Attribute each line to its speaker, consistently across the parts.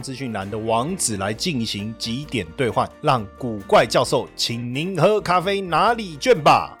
Speaker 1: 资讯栏的网址来进行几点兑换，让古怪教授请您喝咖啡哪里卷吧。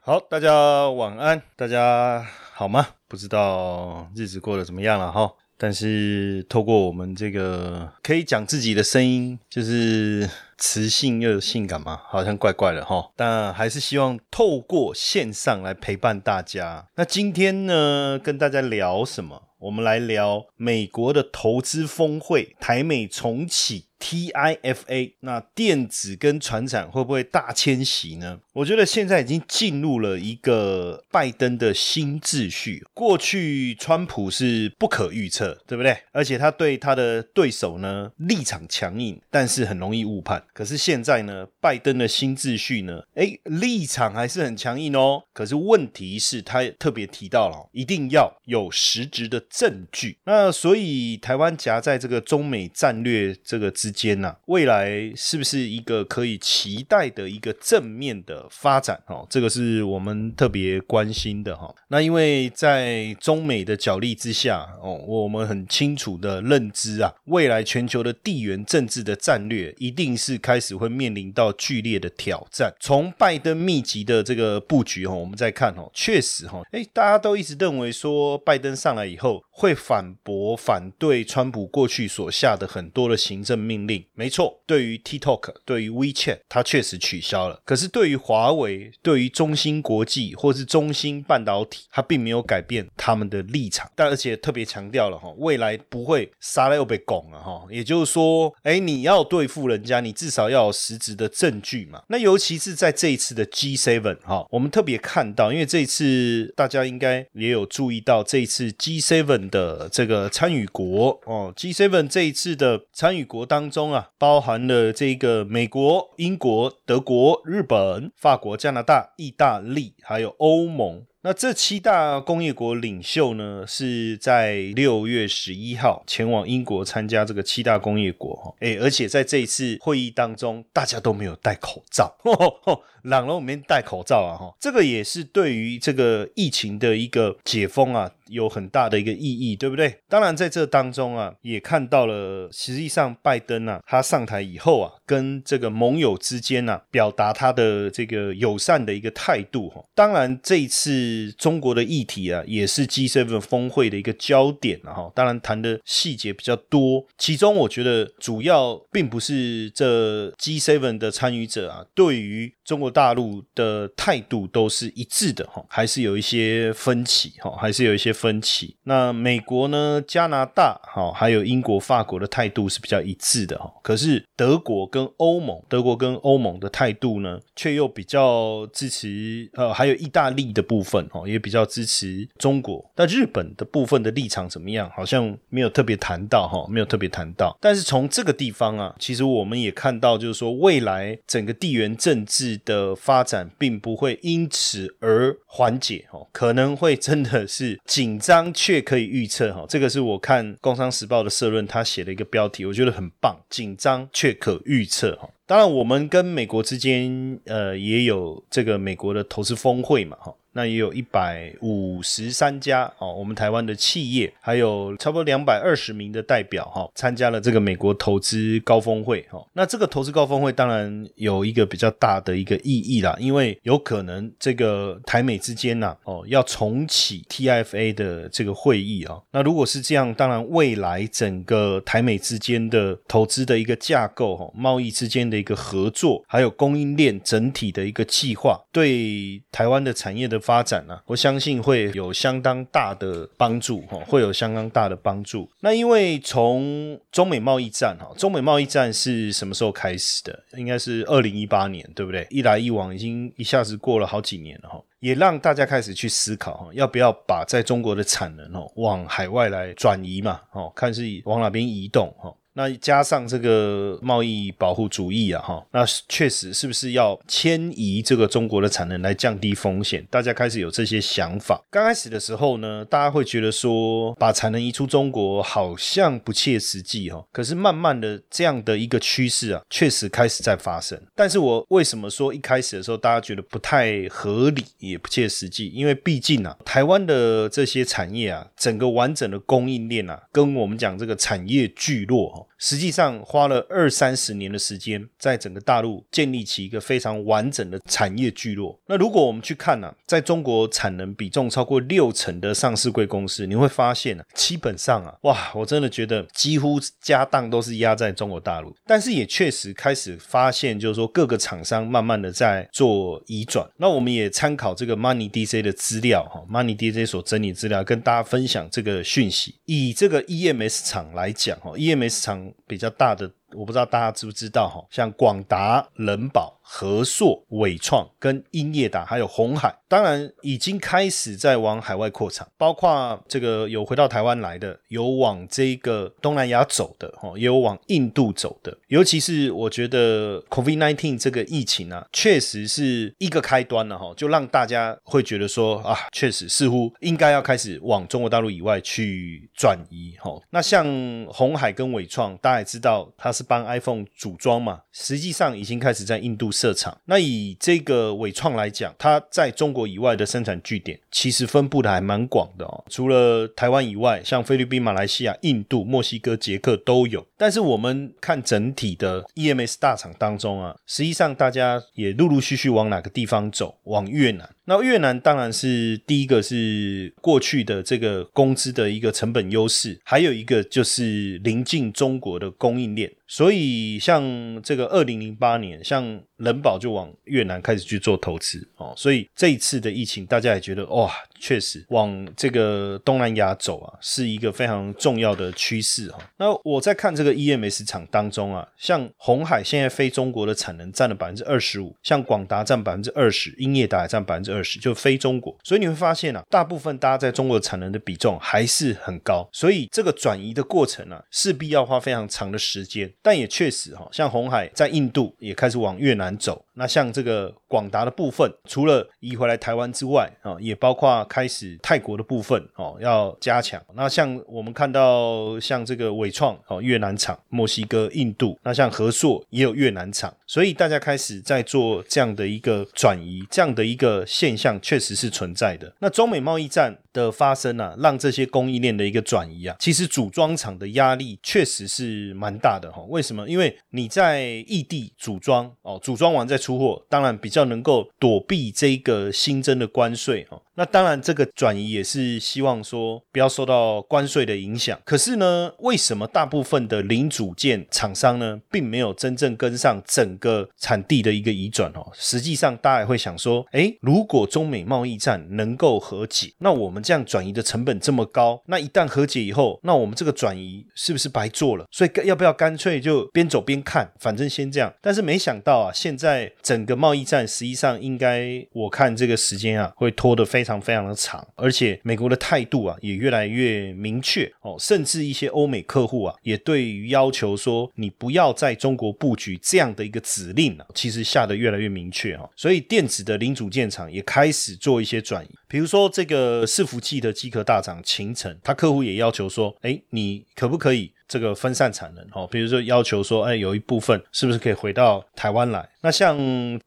Speaker 1: 好，大家晚安，大家好吗？不知道日子过得怎么样了哈。但是透过我们这个可以讲自己的声音，就是磁性又有性感嘛，好像怪怪的哈。但还是希望透过线上来陪伴大家。那今天呢，跟大家聊什么？我们来聊美国的投资峰会，台美重启。TIFA，那电子跟船产会不会大迁徙呢？我觉得现在已经进入了一个拜登的新秩序。过去川普是不可预测，对不对？而且他对他的对手呢立场强硬，但是很容易误判。可是现在呢，拜登的新秩序呢，哎，立场还是很强硬哦。可是问题是，他特别提到了一定要有实质的证据。那所以台湾夹在这个中美战略这个之。间呐，未来是不是一个可以期待的一个正面的发展？哦，这个是我们特别关心的哈。那因为在中美的角力之下，哦，我们很清楚的认知啊，未来全球的地缘政治的战略一定是开始会面临到剧烈的挑战。从拜登密集的这个布局哈，我们再看哦，确实哈，哎，大家都一直认为说拜登上来以后会反驳反对川普过去所下的很多的行政命。令没错，对于 TikTok，对于 WeChat，它确实取消了。可是对于华为，对于中芯国际或是中芯半导体，它并没有改变他们的立场。但而且特别强调了哈，未来不会杀了又被拱了哈。也就是说，哎，你要对付人家，你至少要有实质的证据嘛。那尤其是在这一次的 G7 哈，我们特别看到，因为这一次大家应该也有注意到，这一次 G7 的这个参与国哦，G7 这一次的参与国当。中啊，包含了这个美国、英国、德国、日本、法国、加拿大、意大利，还有欧盟。那这七大工业国领袖呢，是在六月十一号前往英国参加这个七大工业国哈，哎，而且在这一次会议当中，大家都没有戴口罩，朗了我们戴口罩啊哈，这个也是对于这个疫情的一个解封啊。有很大的一个意义，对不对？当然，在这当中啊，也看到了，实际上拜登啊，他上台以后啊，跟这个盟友之间啊，表达他的这个友善的一个态度哈。当然，这一次中国的议题啊，也是 G7 峰会的一个焦点啊哈。当然，谈的细节比较多，其中我觉得主要并不是这 G7 的参与者啊，对于中国大陆的态度都是一致的哈，还是有一些分歧哈，还是有一些。分歧。那美国呢？加拿大哈，还有英国、法国的态度是比较一致的哈。可是德国跟欧盟，德国跟欧盟的态度呢，却又比较支持呃，还有意大利的部分哦，也比较支持中国。那日本的部分的立场怎么样？好像没有特别谈到哈，没有特别谈到。但是从这个地方啊，其实我们也看到，就是说未来整个地缘政治的发展，并不会因此而缓解哦，可能会真的是紧。张却可以预测哈，这个是我看《工商时报》的社论，他写了一个标题，我觉得很棒。紧张却可预测哈，当然我们跟美国之间呃也有这个美国的投资峰会嘛哈。那也有一百五十三家哦，我们台湾的企业，还有差不多两百二十名的代表哈，参加了这个美国投资高峰会哈。那这个投资高峰会当然有一个比较大的一个意义啦，因为有可能这个台美之间呐哦要重启 TFA 的这个会议啊。那如果是这样，当然未来整个台美之间的投资的一个架构哈，贸易之间的一个合作，还有供应链整体的一个计划，对台湾的产业的。发展呢，我相信会有相当大的帮助哈，会有相当大的帮助。那因为从中美贸易战哈，中美贸易战是什么时候开始的？应该是二零一八年，对不对？一来一往，已经一下子过了好几年了哈，也让大家开始去思考哈，要不要把在中国的产能哦往海外来转移嘛？哦，看是往哪边移动哈。那加上这个贸易保护主义啊，哈，那确实是不是要迁移这个中国的产能来降低风险？大家开始有这些想法。刚开始的时候呢，大家会觉得说把产能移出中国好像不切实际哈。可是慢慢的这样的一个趋势啊，确实开始在发生。但是我为什么说一开始的时候大家觉得不太合理也不切实际？因为毕竟啊，台湾的这些产业啊，整个完整的供应链啊，跟我们讲这个产业聚落。实际上花了二三十年的时间，在整个大陆建立起一个非常完整的产业聚落。那如果我们去看呢，在中国产能比重超过六成的上市贵公司，你会发现呢，基本上啊，哇，我真的觉得几乎家当都是压在中国大陆。但是也确实开始发现，就是说各个厂商慢慢的在做移转。那我们也参考这个 Money DC 的资料哈，Money DC 所整理资料，跟大家分享这个讯息。以这个 EMS 厂来讲哈，EMS 厂。比较大的。我不知道大家知不知道哈，像广达、人保、和硕、伟创跟英业达，还有红海，当然已经开始在往海外扩产，包括这个有回到台湾来的，有往这个东南亚走的，哈，也有往印度走的。尤其是我觉得 COVID-19 这个疫情啊，确实是一个开端了哈，就让大家会觉得说啊，确实似乎应该要开始往中国大陆以外去转移哈。那像红海跟伟创，大家也知道它。是帮 iPhone 组装嘛？实际上已经开始在印度设厂。那以这个伟创来讲，它在中国以外的生产据点其实分布的还蛮广的哦。除了台湾以外，像菲律宾、马来西亚、印度、墨西哥、捷克都有。但是我们看整体的 EMS 大厂当中啊，实际上大家也陆陆续续往哪个地方走？往越南。那越南当然是第一个，是过去的这个工资的一个成本优势，还有一个就是临近中国的供应链。所以像这个二零零八年，像人保就往越南开始去做投资哦。所以这一次的疫情，大家也觉得哇。确实往这个东南亚走啊，是一个非常重要的趋势哈。那我在看这个 EMS 厂当中啊，像红海现在非中国的产能占了百分之二十五，像广达占百分之二十，英业达也占百分之二十，就非中国。所以你会发现啊，大部分大家在中国产能的比重还是很高，所以这个转移的过程啊，势必要花非常长的时间。但也确实哈，像红海在印度也开始往越南走。那像这个广达的部分，除了移回来台湾之外啊，也包括开始泰国的部分哦，要加强。那像我们看到像这个伟创哦，越南厂、墨西哥、印度，那像和硕也有越南厂，所以大家开始在做这样的一个转移，这样的一个现象确实是存在的。那中美贸易战。的发生啊，让这些供应链的一个转移啊，其实组装厂的压力确实是蛮大的哈。为什么？因为你在异地组装哦，组装完再出货，当然比较能够躲避这个新增的关税哦。那当然，这个转移也是希望说不要受到关税的影响。可是呢，为什么大部分的零组件厂商呢，并没有真正跟上整个产地的一个移转哦？实际上，大家也会想说，诶，如果中美贸易战能够和解，那我们这样转移的成本这么高，那一旦和解以后，那我们这个转移是不是白做了？所以要不要干脆就边走边看，反正先这样。但是没想到啊，现在整个贸易战实际上应该，我看这个时间啊，会拖得非常。非常的长，而且美国的态度啊也越来越明确哦，甚至一些欧美客户啊也对于要求说你不要在中国布局这样的一个指令啊，其实下的越来越明确哈，所以电子的零组件厂也开始做一些转移，比如说这个伺服器的机壳大厂秦城，他客户也要求说，哎，你可不可以？这个分散产能哦，比如说要求说，哎，有一部分是不是可以回到台湾来？那像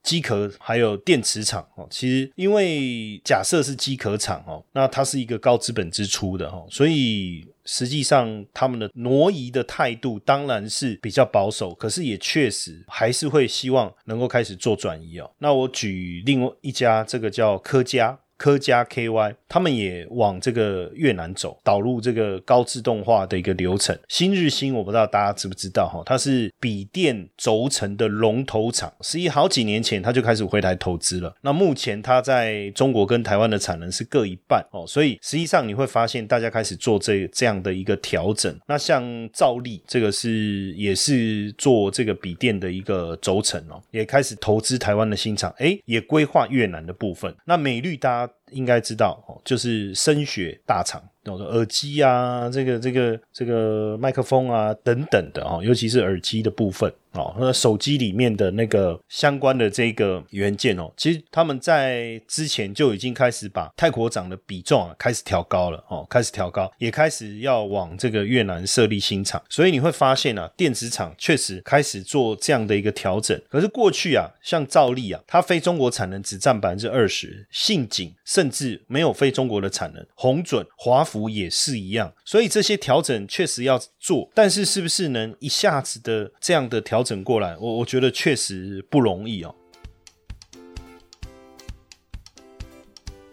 Speaker 1: 机壳还有电池厂哦，其实因为假设是机壳厂哦，那它是一个高资本支出的哈，所以实际上他们的挪移的态度当然是比较保守，可是也确实还是会希望能够开始做转移哦。那我举另外一家，这个叫科嘉。科嘉 KY，他们也往这个越南走，导入这个高自动化的一个流程。新日新我不知道大家知不知道哈，它是笔电轴承的龙头厂，实际好几年前它就开始回台投资了。那目前它在中国跟台湾的产能是各一半哦，所以实际上你会发现大家开始做这这样的一个调整。那像兆利这个是也是做这个笔电的一个轴承哦，也开始投资台湾的新厂，哎，也规划越南的部分。那美绿大家应该知道哦，就是声学大厂。我说耳机啊，这个这个这个麦克风啊等等的哦，尤其是耳机的部分哦，那手机里面的那个相关的这个元件哦，其实他们在之前就已经开始把泰国厂的比重啊开始调高了哦，开始调高，也开始要往这个越南设立新厂，所以你会发现啊，电子厂确实开始做这样的一个调整。可是过去啊，像兆利啊，它非中国产能只占百分之二十，信景甚至没有非中国的产能，红准华。服也是一样，所以这些调整确实要做，但是是不是能一下子的这样的调整过来？我我觉得确实不容易哦。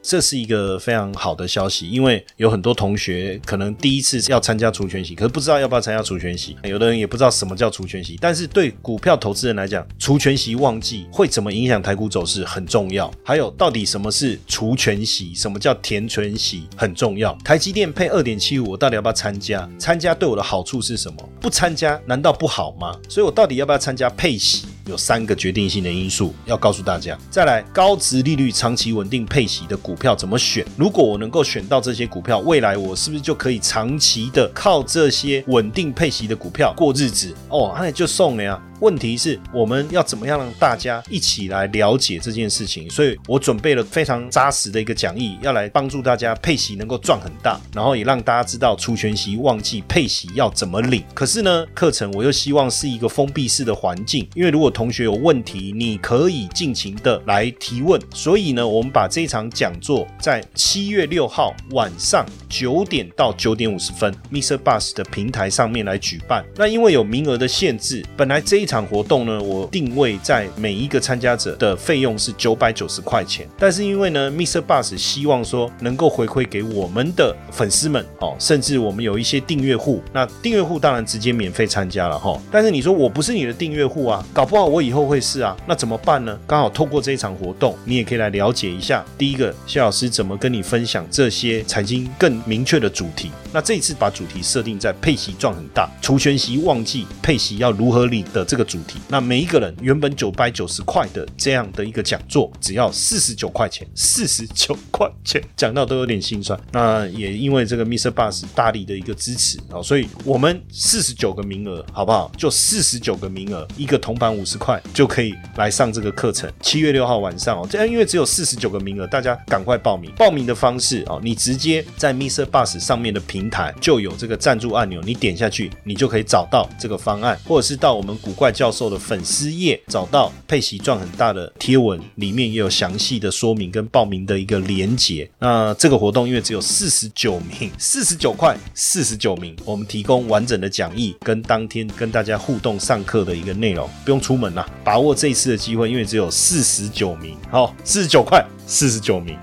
Speaker 1: 这是一个非常好的消息，因为有很多同学可能第一次要参加除权息，可是不知道要不要参加除权息。有的人也不知道什么叫除权息，但是对股票投资人来讲，除权息旺季会怎么影响台股走势很重要。还有，到底什么是除权息，什么叫填权息很重要。台积电配二点七五，我到底要不要参加？参加对我的好处是什么？不参加难道不好吗？所以我到底要不要参加配息？有三个决定性的因素要告诉大家。再来，高值利率、长期稳定配息的股票怎么选？如果我能够选到这些股票，未来我是不是就可以长期的靠这些稳定配息的股票过日子？哦，那就送了呀。问题是我们要怎么样让大家一起来了解这件事情？所以我准备了非常扎实的一个讲义，要来帮助大家配息能够赚很大，然后也让大家知道除权息旺季配息要怎么领。可是呢，课程我又希望是一个封闭式的环境，因为如果同学有问题，你可以尽情的来提问。所以呢，我们把这场讲座在七月六号晚上九点到九点五十分，Mr. Bus 的平台上面来举办。那因为有名额的限制，本来这一场活动呢，我定位在每一个参加者的费用是九百九十块钱，但是因为呢，Mr. Bus 希望说能够回馈给我们的粉丝们哦，甚至我们有一些订阅户，那订阅户当然直接免费参加了哈。但是你说我不是你的订阅户啊，搞不好我以后会是啊，那怎么办呢？刚好透过这一场活动，你也可以来了解一下，第一个谢老师怎么跟你分享这些财经更明确的主题。那这一次把主题设定在配息赚很大，除权息旺季配息要如何领的这个。主题，那每一个人原本九百九十块的这样的一个讲座，只要四十九块钱，四十九块钱，讲到都有点心酸。那也因为这个 Mr. Bus 大力的一个支持啊，所以我们四十九个名额，好不好？就四十九个名额，一个铜板五十块就可以来上这个课程。七月六号晚上哦，这样因为只有四十九个名额，大家赶快报名。报名的方式哦，你直接在 Mr. Bus 上面的平台就有这个赞助按钮，你点下去，你就可以找到这个方案，或者是到我们古怪。教授的粉丝页找到佩奇赚很大的贴文，里面也有详细的说明跟报名的一个连结。那这个活动因为只有四十九名，四十九块，四十九名，我们提供完整的讲义跟当天跟大家互动上课的一个内容，不用出门啦，把握这一次的机会，因为只有四十九名，好，四十九块，四十九名。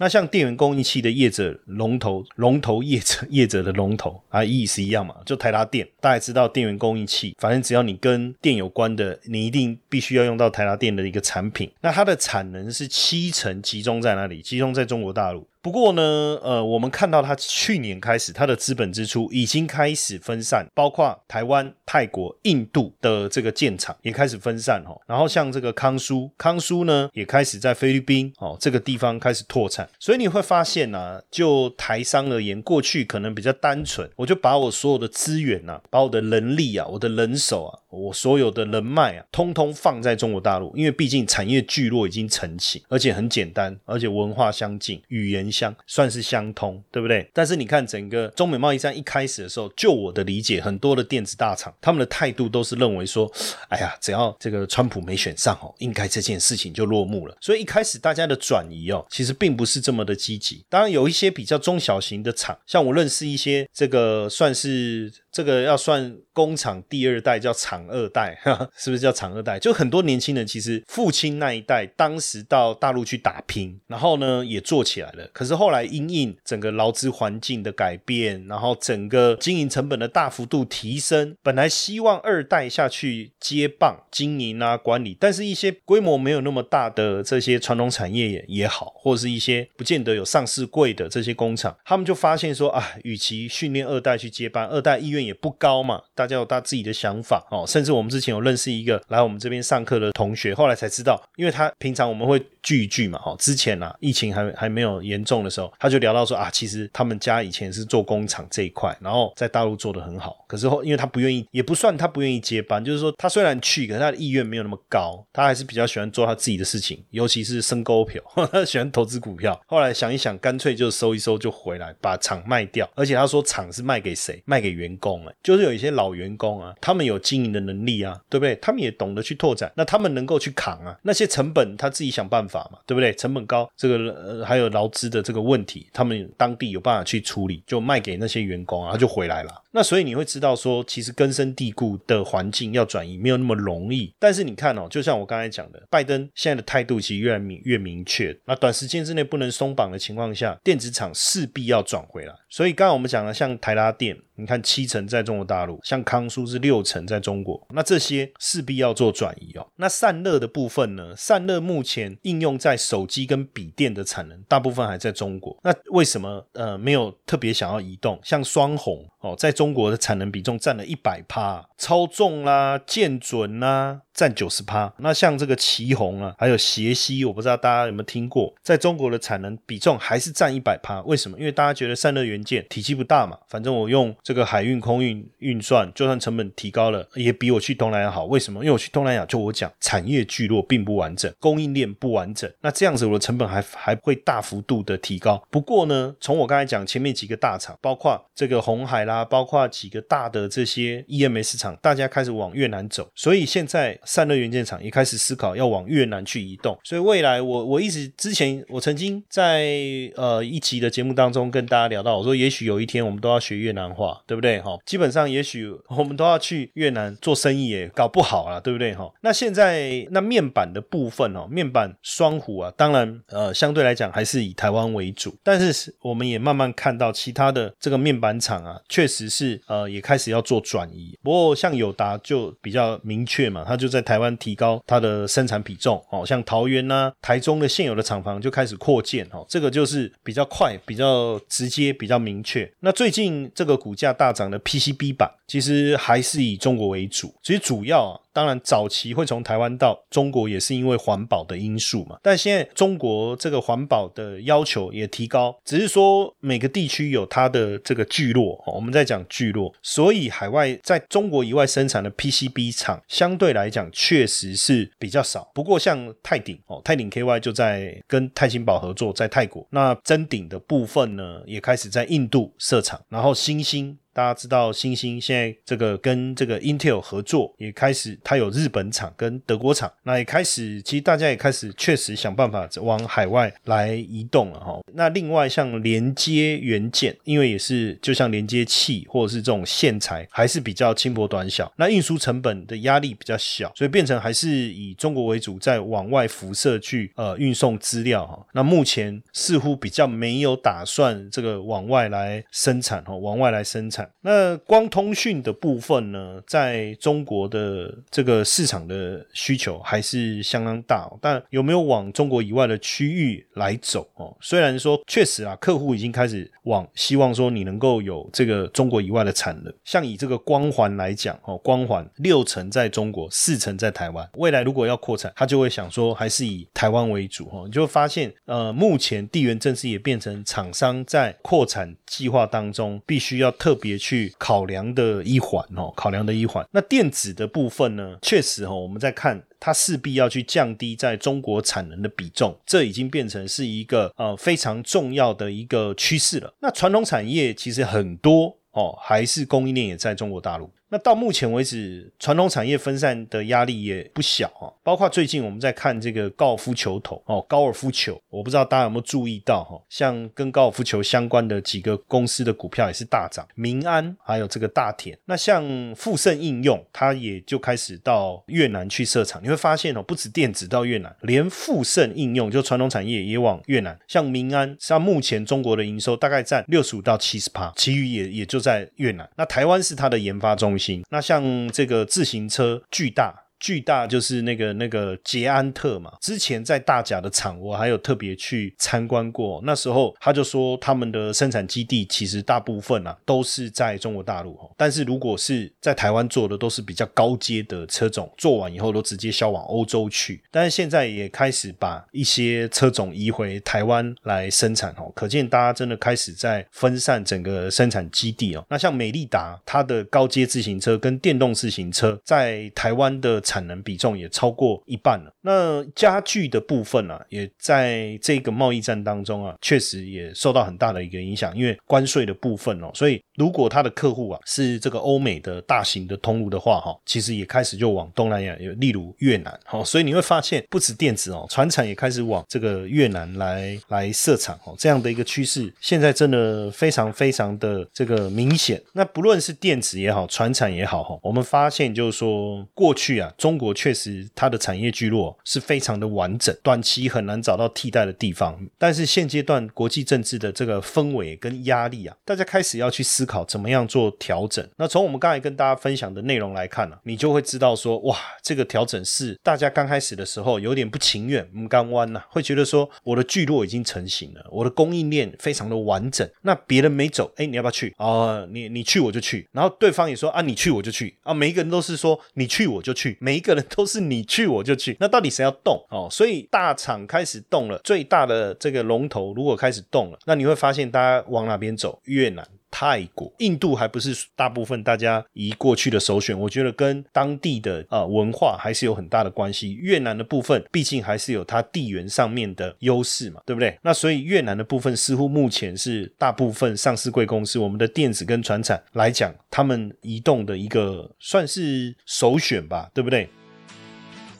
Speaker 1: 那像电源供应器的业者龙头，龙头业者业者的龙头啊，意思一样嘛，就台达电。大家知道电源供应器，反正只要你跟电有关的，你一定必须要用到台达电的一个产品。那它的产能是七成集中在哪里？集中在中国大陆。不过呢，呃，我们看到它去年开始，它的资本支出已经开始分散，包括台湾、泰国、印度的这个建厂也开始分散哈。然后像这个康舒，康舒呢也开始在菲律宾哦这个地方开始拓产。所以你会发现呢，就台商而言，过去可能比较单纯，我就把我所有的资源呐，把我的能力啊，我的人手啊，我所有的人脉啊，通通放在中国大陆，因为毕竟产业聚落已经成型，而且很简单，而且文化相近，语言。相算是相通，对不对？但是你看整个中美贸易战一开始的时候，就我的理解，很多的电子大厂他们的态度都是认为说，哎呀，只要这个川普没选上哦，应该这件事情就落幕了。所以一开始大家的转移哦，其实并不是这么的积极。当然有一些比较中小型的厂，像我认识一些这个算是这个要算工厂第二代叫厂二代，是不是叫厂二代？就很多年轻人其实父亲那一代当时到大陆去打拼，然后呢也做起来了。可是后来因应整个劳资环境的改变，然后整个经营成本的大幅度提升，本来希望二代下去接棒经营啊管理，但是一些规模没有那么大的这些传统产业也好，或者是一些不见得有上市贵的这些工厂，他们就发现说啊，与其训练二代去接班，二代意愿也不高嘛，大家有他自己的想法哦。甚至我们之前有认识一个来我们这边上课的同学，后来才知道，因为他平常我们会聚一聚嘛，哈，之前啊疫情还还没有严重的时候，他就聊到说啊，其实他们家以前是做工厂这一块，然后在大陆做的很好，可是后因为他不愿意，也不算他不愿意接班，就是说他虽然去，可是他的意愿没有那么高，他还是比较喜欢做他自己的事情，尤其是升股票，他 喜欢投资股票。后来想一想，干脆就收一收就回来，把厂卖掉，而且他说厂是卖给谁？卖给员工哎，就是有一些老员工啊，他们有经营的能力啊，对不对？他们也懂得去拓展，那他们能够去扛啊，那些成本他自己想办法对不对？成本高，这个还有劳资的这个问题，他们当地有办法去处理，就卖给那些员工啊，他就回来了。那所以你会知道说，其实根深蒂固的环境要转移没有那么容易。但是你看哦，就像我刚才讲的，拜登现在的态度其实越来越明确。那短时间之内不能松绑的情况下，电子厂势必要转回来。所以刚刚我们讲了，像台拉电，你看七成在中国大陆，像康舒是六成在中国，那这些势必要做转移哦。那散热的部分呢？散热目前应用在手机跟笔电的产能，大部分还在中国。那为什么呃没有特别想要移动？像双红哦，在中中国的产能比重占了一百趴，超重啦、剑准啦。占九十趴，那像这个旗宏啊，还有协西，我不知道大家有没有听过，在中国的产能比重还是占一百趴。为什么？因为大家觉得散热元件体积不大嘛，反正我用这个海运、空运运算，就算成本提高了，也比我去东南亚好。为什么？因为我去东南亚，就我讲产业聚落并不完整，供应链不完整，那这样子我的成本还还会大幅度的提高。不过呢，从我刚才讲前面几个大厂，包括这个红海啦，包括几个大的这些 EMS 厂，大家开始往越南走，所以现在。散热元件厂也开始思考要往越南去移动，所以未来我我一直之前我曾经在呃一集的节目当中跟大家聊到，我说也许有一天我们都要学越南话，对不对？哈，基本上也许我们都要去越南做生意，也搞不好了，对不对？哈，那现在那面板的部分哦，面板双虎啊，当然呃相对来讲还是以台湾为主，但是我们也慢慢看到其他的这个面板厂啊，确实是呃也开始要做转移。不过像友达就比较明确嘛，它就在。台湾提高它的生产比重，哦，像桃园呐、台中的现有的厂房就开始扩建，哦，这个就是比较快、比较直接、比较明确。那最近这个股价大涨的 PCB 板，其实还是以中国为主，其实主要啊。当然，早期会从台湾到中国也是因为环保的因素嘛。但现在中国这个环保的要求也提高，只是说每个地区有它的这个聚落，我们在讲聚落，所以海外在中国以外生产的 PCB 厂相对来讲确实是比较少。不过像泰鼎哦，泰鼎 KY 就在跟泰兴宝合作，在泰国。那真鼎的部分呢，也开始在印度设厂，然后新兴。大家知道，星星现在这个跟这个 Intel 合作，也开始它有日本厂跟德国厂，那也开始，其实大家也开始确实想办法往海外来移动了哈。那另外像连接元件，因为也是就像连接器或者是这种线材，还是比较轻薄短小，那运输成本的压力比较小，所以变成还是以中国为主，在往外辐射去呃运送资料哈。那目前似乎比较没有打算这个往外来生产哈，往外来生产。那光通讯的部分呢，在中国的这个市场的需求还是相当大，但有没有往中国以外的区域来走哦？虽然说确实啊，客户已经开始往希望说你能够有这个中国以外的产能，像以这个光环来讲哦，光环六成在中国，四成在台湾，未来如果要扩产，他就会想说还是以台湾为主哦。你就会发现，呃，目前地缘政治也变成厂商在扩产计划当中必须要特别。也去考量的一环哦，考量的一环。那电子的部分呢？确实哦，我们在看它势必要去降低在中国产能的比重，这已经变成是一个呃非常重要的一个趋势了。那传统产业其实很多哦，还是供应链也在中国大陆。那到目前为止，传统产业分散的压力也不小啊。包括最近我们在看这个高尔夫球头哦，高尔夫球，我不知道大家有没有注意到哈，像跟高尔夫球相关的几个公司的股票也是大涨，民安还有这个大田。那像富盛应用，它也就开始到越南去设厂。你会发现哦，不止电子到越南，连富盛应用就传统产业也往越南。像民安，像目前中国的营收大概占六十五到七十趴，其余也也就在越南。那台湾是它的研发中行。那像这个自行车巨大。巨大就是那个那个捷安特嘛，之前在大甲的厂，我还有特别去参观过。那时候他就说，他们的生产基地其实大部分啊都是在中国大陆哈，但是如果是在台湾做的，都是比较高阶的车种，做完以后都直接销往欧洲去。但是现在也开始把一些车种移回台湾来生产哦，可见大家真的开始在分散整个生产基地哦。那像美利达，它的高阶自行车跟电动自行车在台湾的。产能比重也超过一半了。那家具的部分啊，也在这个贸易战当中啊，确实也受到很大的一个影响，因为关税的部分哦。所以如果他的客户啊是这个欧美的大型的通路的话，哈，其实也开始就往东南亚，有例如越南，哈。所以你会发现，不止电子哦，船产也开始往这个越南来来设厂哦，这样的一个趋势，现在真的非常非常的这个明显。那不论是电子也好，船产也好，哈，我们发现就是说，过去啊。中国确实，它的产业聚落是非常的完整，短期很难找到替代的地方。但是现阶段国际政治的这个氛围跟压力啊，大家开始要去思考怎么样做调整。那从我们刚才跟大家分享的内容来看呢，你就会知道说，哇，这个调整是大家刚开始的时候有点不情愿，唔刚弯呐，会觉得说我的聚落已经成型了，我的供应链非常的完整，那别人没走，哎，你要不要去啊？你你去我就去，然后对方也说啊，你去我就去啊，每一个人都是说你去我就去。每一个人都是你去我就去，那到底谁要动哦？所以大厂开始动了，最大的这个龙头如果开始动了，那你会发现大家往哪边走？越南。泰国、印度还不是大部分大家移过去的首选，我觉得跟当地的啊文化还是有很大的关系。越南的部分毕竟还是有它地缘上面的优势嘛，对不对？那所以越南的部分似乎目前是大部分上市贵公司，我们的电子跟船产来讲，他们移动的一个算是首选吧，对不对？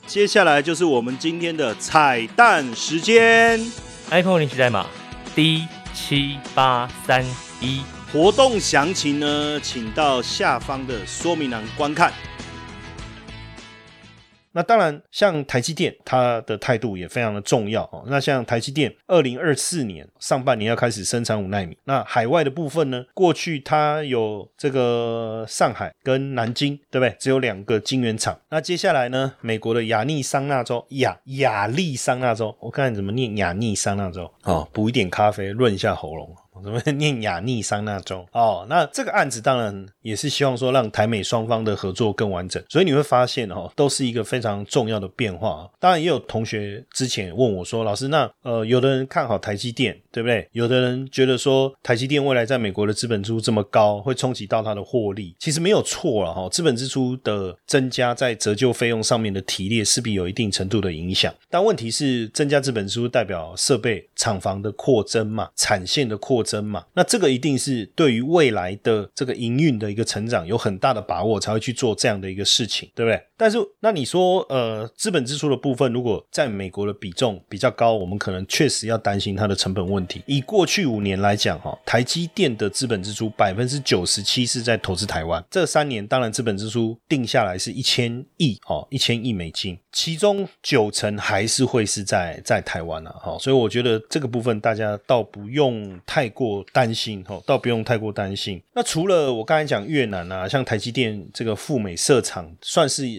Speaker 1: 接下来就是我们今天的彩蛋时间
Speaker 2: ，iPhone 领取代码 D 七八三一。
Speaker 1: 活动详情呢，请到下方的说明栏观看。那当然，像台积电，它的态度也非常的重要哦。那像台积电，二零二四年上半年要开始生产五纳米。那海外的部分呢，过去它有这个上海跟南京，对不对？只有两个晶圆厂。那接下来呢，美国的亚利桑那州，亚亚利桑那州，我看怎么念亚利桑那州哦，补一点咖啡，润一下喉咙。怎么念亚利桑那州？哦，那这个案子当然也是希望说让台美双方的合作更完整，所以你会发现哦，都是一个非常重要的变化。当然也有同学之前问我说，老师，那呃，有的人看好台积电，对不对？有的人觉得说台积电未来在美国的资本支出这么高，会冲击到它的获利。其实没有错了哈，资本支出的增加在折旧费用上面的提列势必有一定程度的影响。但问题是，增加资本支出代表设备厂房的扩增嘛，产线的扩。增嘛，那这个一定是对于未来的这个营运的一个成长有很大的把握，才会去做这样的一个事情，对不对？但是那你说，呃，资本支出的部分，如果在美国的比重比较高，我们可能确实要担心它的成本问题。以过去五年来讲，哈，台积电的资本支出百分之九十七是在投资台湾。这三年当然资本支出定下来是一千亿，哦，一千亿美金，其中九成还是会是在在台湾了，哈。所以我觉得这个部分大家倒不用太。过担心哦，倒不用太过担心。那除了我刚才讲越南啊，像台积电这个赴美设厂，算是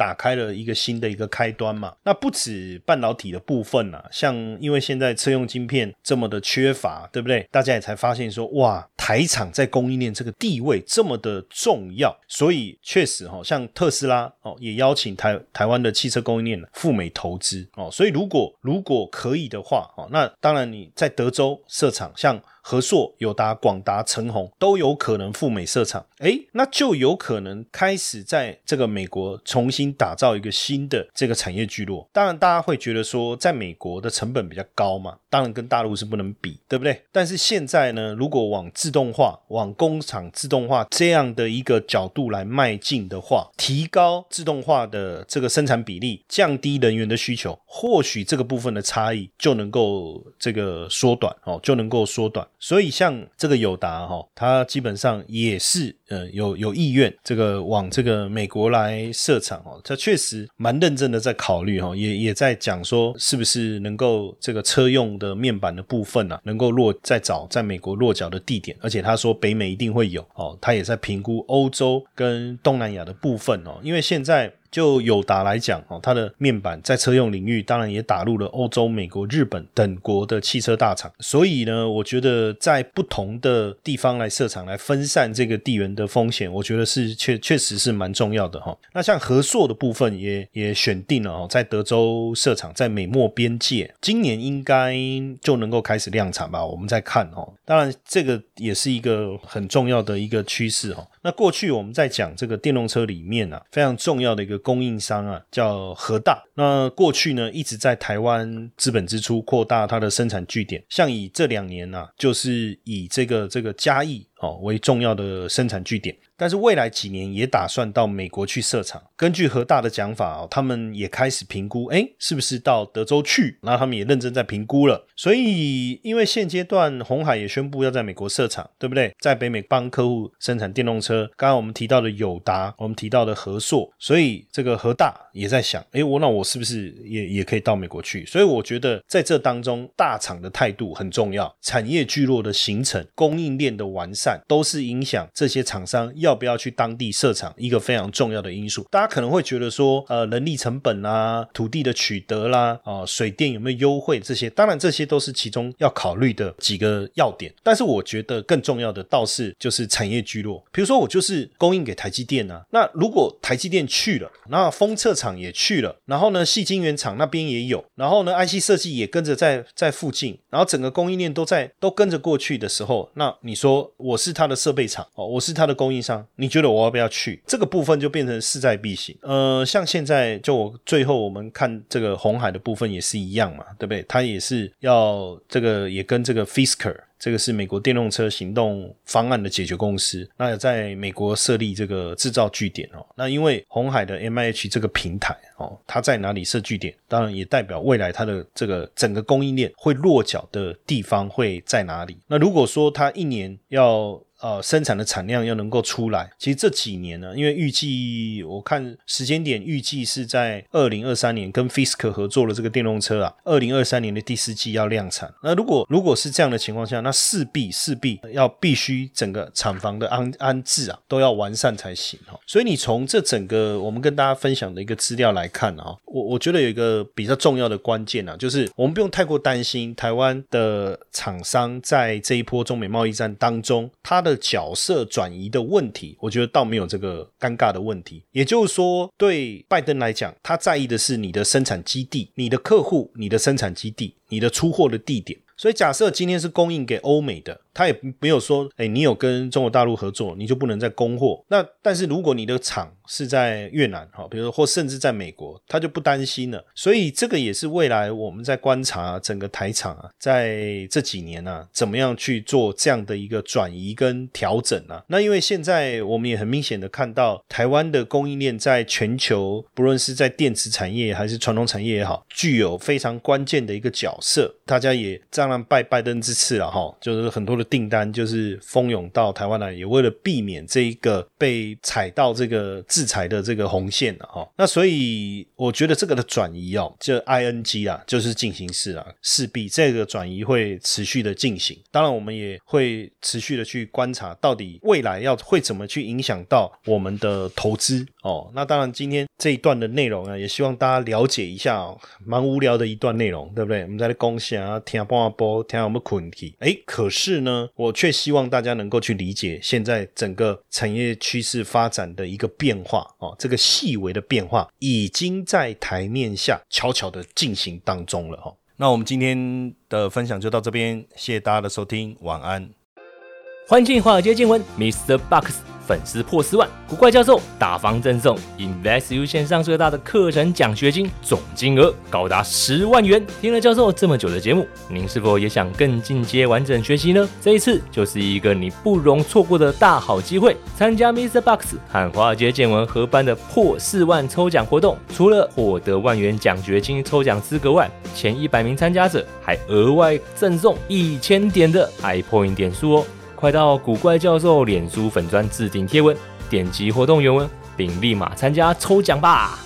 Speaker 1: 打开了一个新的一个开端嘛。那不止半导体的部分啊，像因为现在车用晶片这么的缺乏，对不对？大家也才发现说，哇，台厂在供应链这个地位这么的重要，所以确实哈，像特斯拉哦，也邀请台台湾的汽车供应链赴美投资哦。所以如果如果可以的话哦，那当然你在德州设厂，像和硕、友达、广达、成宏都有可能赴美设厂，诶，那就有可能开始在这个美国重新打造一个新的这个产业聚落。当然，大家会觉得说，在美国的成本比较高嘛，当然跟大陆是不能比，对不对？但是现在呢，如果往自动化、往工厂自动化这样的一个角度来迈进的话，提高自动化的这个生产比例，降低人员的需求，或许这个部分的差异就能够这个缩短哦，就能够缩短。所以像这个友达哈，它基本上也是呃有有意愿这个往这个美国来设厂哦，它确实蛮认真的在考虑哈，也也在讲说是不是能够这个车用的面板的部分啊，能够落在找在美国落脚的地点，而且他说北美一定会有哦，他也在评估欧洲跟东南亚的部分哦，因为现在。就友达来讲，哦，它的面板在车用领域，当然也打入了欧洲、美国、日本等国的汽车大厂。所以呢，我觉得在不同的地方来设厂，来分散这个地缘的风险，我觉得是确确实是蛮重要的哈。那像合硕的部分，也也选定了哦，在德州设厂，在美墨边界，今年应该就能够开始量产吧？我们再看哦。当然，这个也是一个很重要的一个趋势哈。那过去我们在讲这个电动车里面啊，非常重要的一个供应商啊，叫和大。那过去呢，一直在台湾资本支出，扩大它的生产据点。像以这两年呢，就是以这个这个嘉义哦为重要的生产据点。但是未来几年也打算到美国去设厂。根据和大的讲法哦，他们也开始评估，哎，是不是到德州去？那他们也认真在评估了。所以，因为现阶段红海也宣布要在美国设厂，对不对？在北美帮客户生产电动车。刚刚我们提到的友达，我们提到的和硕，所以这个和大也在想，哎，我那我是不是也也可以到美国去？所以我觉得在这当中，大厂的态度很重要，产业聚落的形成、供应链的完善，都是影响这些厂商要。要不要去当地设厂，一个非常重要的因素。大家可能会觉得说，呃，人力成本啦、土地的取得啦、啊，水电有没有优惠这些，当然这些都是其中要考虑的几个要点。但是我觉得更重要的倒是就是产业聚落。比如说我就是供应给台积电啊，那如果台积电去了，那封测厂也去了，然后呢，细晶圆厂那边也有，然后呢，IC 设计也跟着在在附近，然后整个供应链都在都跟着过去的时候，那你说我是他的设备厂哦，我是他的供应商。你觉得我要不要去？这个部分就变成势在必行。呃，像现在就我最后我们看这个红海的部分也是一样嘛，对不对？它也是要这个也跟这个 Fisker，这个是美国电动车行动方案的解决公司，那也在美国设立这个制造据点哦。那因为红海的 M I H 这个平台哦，它在哪里设据点，当然也代表未来它的这个整个供应链会落脚的地方会在哪里。那如果说它一年要呃，生产的产量要能够出来，其实这几年呢，因为预计我看时间点，预计是在二零二三年跟 Fisker 合作的这个电动车啊，二零二三年的第四季要量产。那如果如果是这样的情况下，那势必势必要必须整个厂房的安安置啊，都要完善才行哈。所以你从这整个我们跟大家分享的一个资料来看啊，我我觉得有一个比较重要的关键啊，就是我们不用太过担心台湾的厂商在这一波中美贸易战当中，它的角色转移的问题，我觉得倒没有这个尴尬的问题。也就是说，对拜登来讲，他在意的是你的生产基地、你的客户、你的生产基地、你的出货的地点。所以，假设今天是供应给欧美的。他也没有说，哎，你有跟中国大陆合作，你就不能再供货。那但是如果你的厂是在越南，哈，比如说或甚至在美国，他就不担心了。所以这个也是未来我们在观察整个台厂啊，在这几年呢，怎么样去做这样的一个转移跟调整啊？那因为现在我们也很明显的看到，台湾的供应链在全球，不论是在电子产业还是传统产业也好，具有非常关键的一个角色。大家也当然拜拜登之赐了，哈，就是很多的。订单就是蜂拥到台湾来，也为了避免这一个被踩到这个制裁的这个红线了哈。那所以我觉得这个的转移哦，就 I N G 啊，就是进行式啊，势必这个转移会持续的进行。当然，我们也会持续的去观察，到底未来要会怎么去影响到我们的投资哦。那当然，今天这一段的内容啊，也希望大家了解一下哦，蛮无聊的一段内容，对不对？我们在恭喜啊，听播啊播，听我们困题，哎，可是呢。我却希望大家能够去理解现在整个产业趋势发展的一个变化哦，这个细微的变化已经在台面下悄悄的进行当中了哈。那我们今天的分享就到这边，谢谢大家的收听，晚安。
Speaker 2: 欢迎进华尔街见闻，Mr. Box。粉丝破四万，古怪教授大方赠送 InvestU 线上最大的课程奖学金，总金额高达十万元。听了教授这么久的节目，您是否也想更进阶完整学习呢？这一次就是一个你不容错过的大好机会，参加 Mr. Box 和华尔街见闻合办的破四万抽奖活动，除了获得万元奖学金抽奖资格外，前一百名参加者还额外赠送一千点的 iPoint 点数哦。快到古怪教授脸书粉砖置顶贴文，点击活动原文，并立马参加抽奖吧！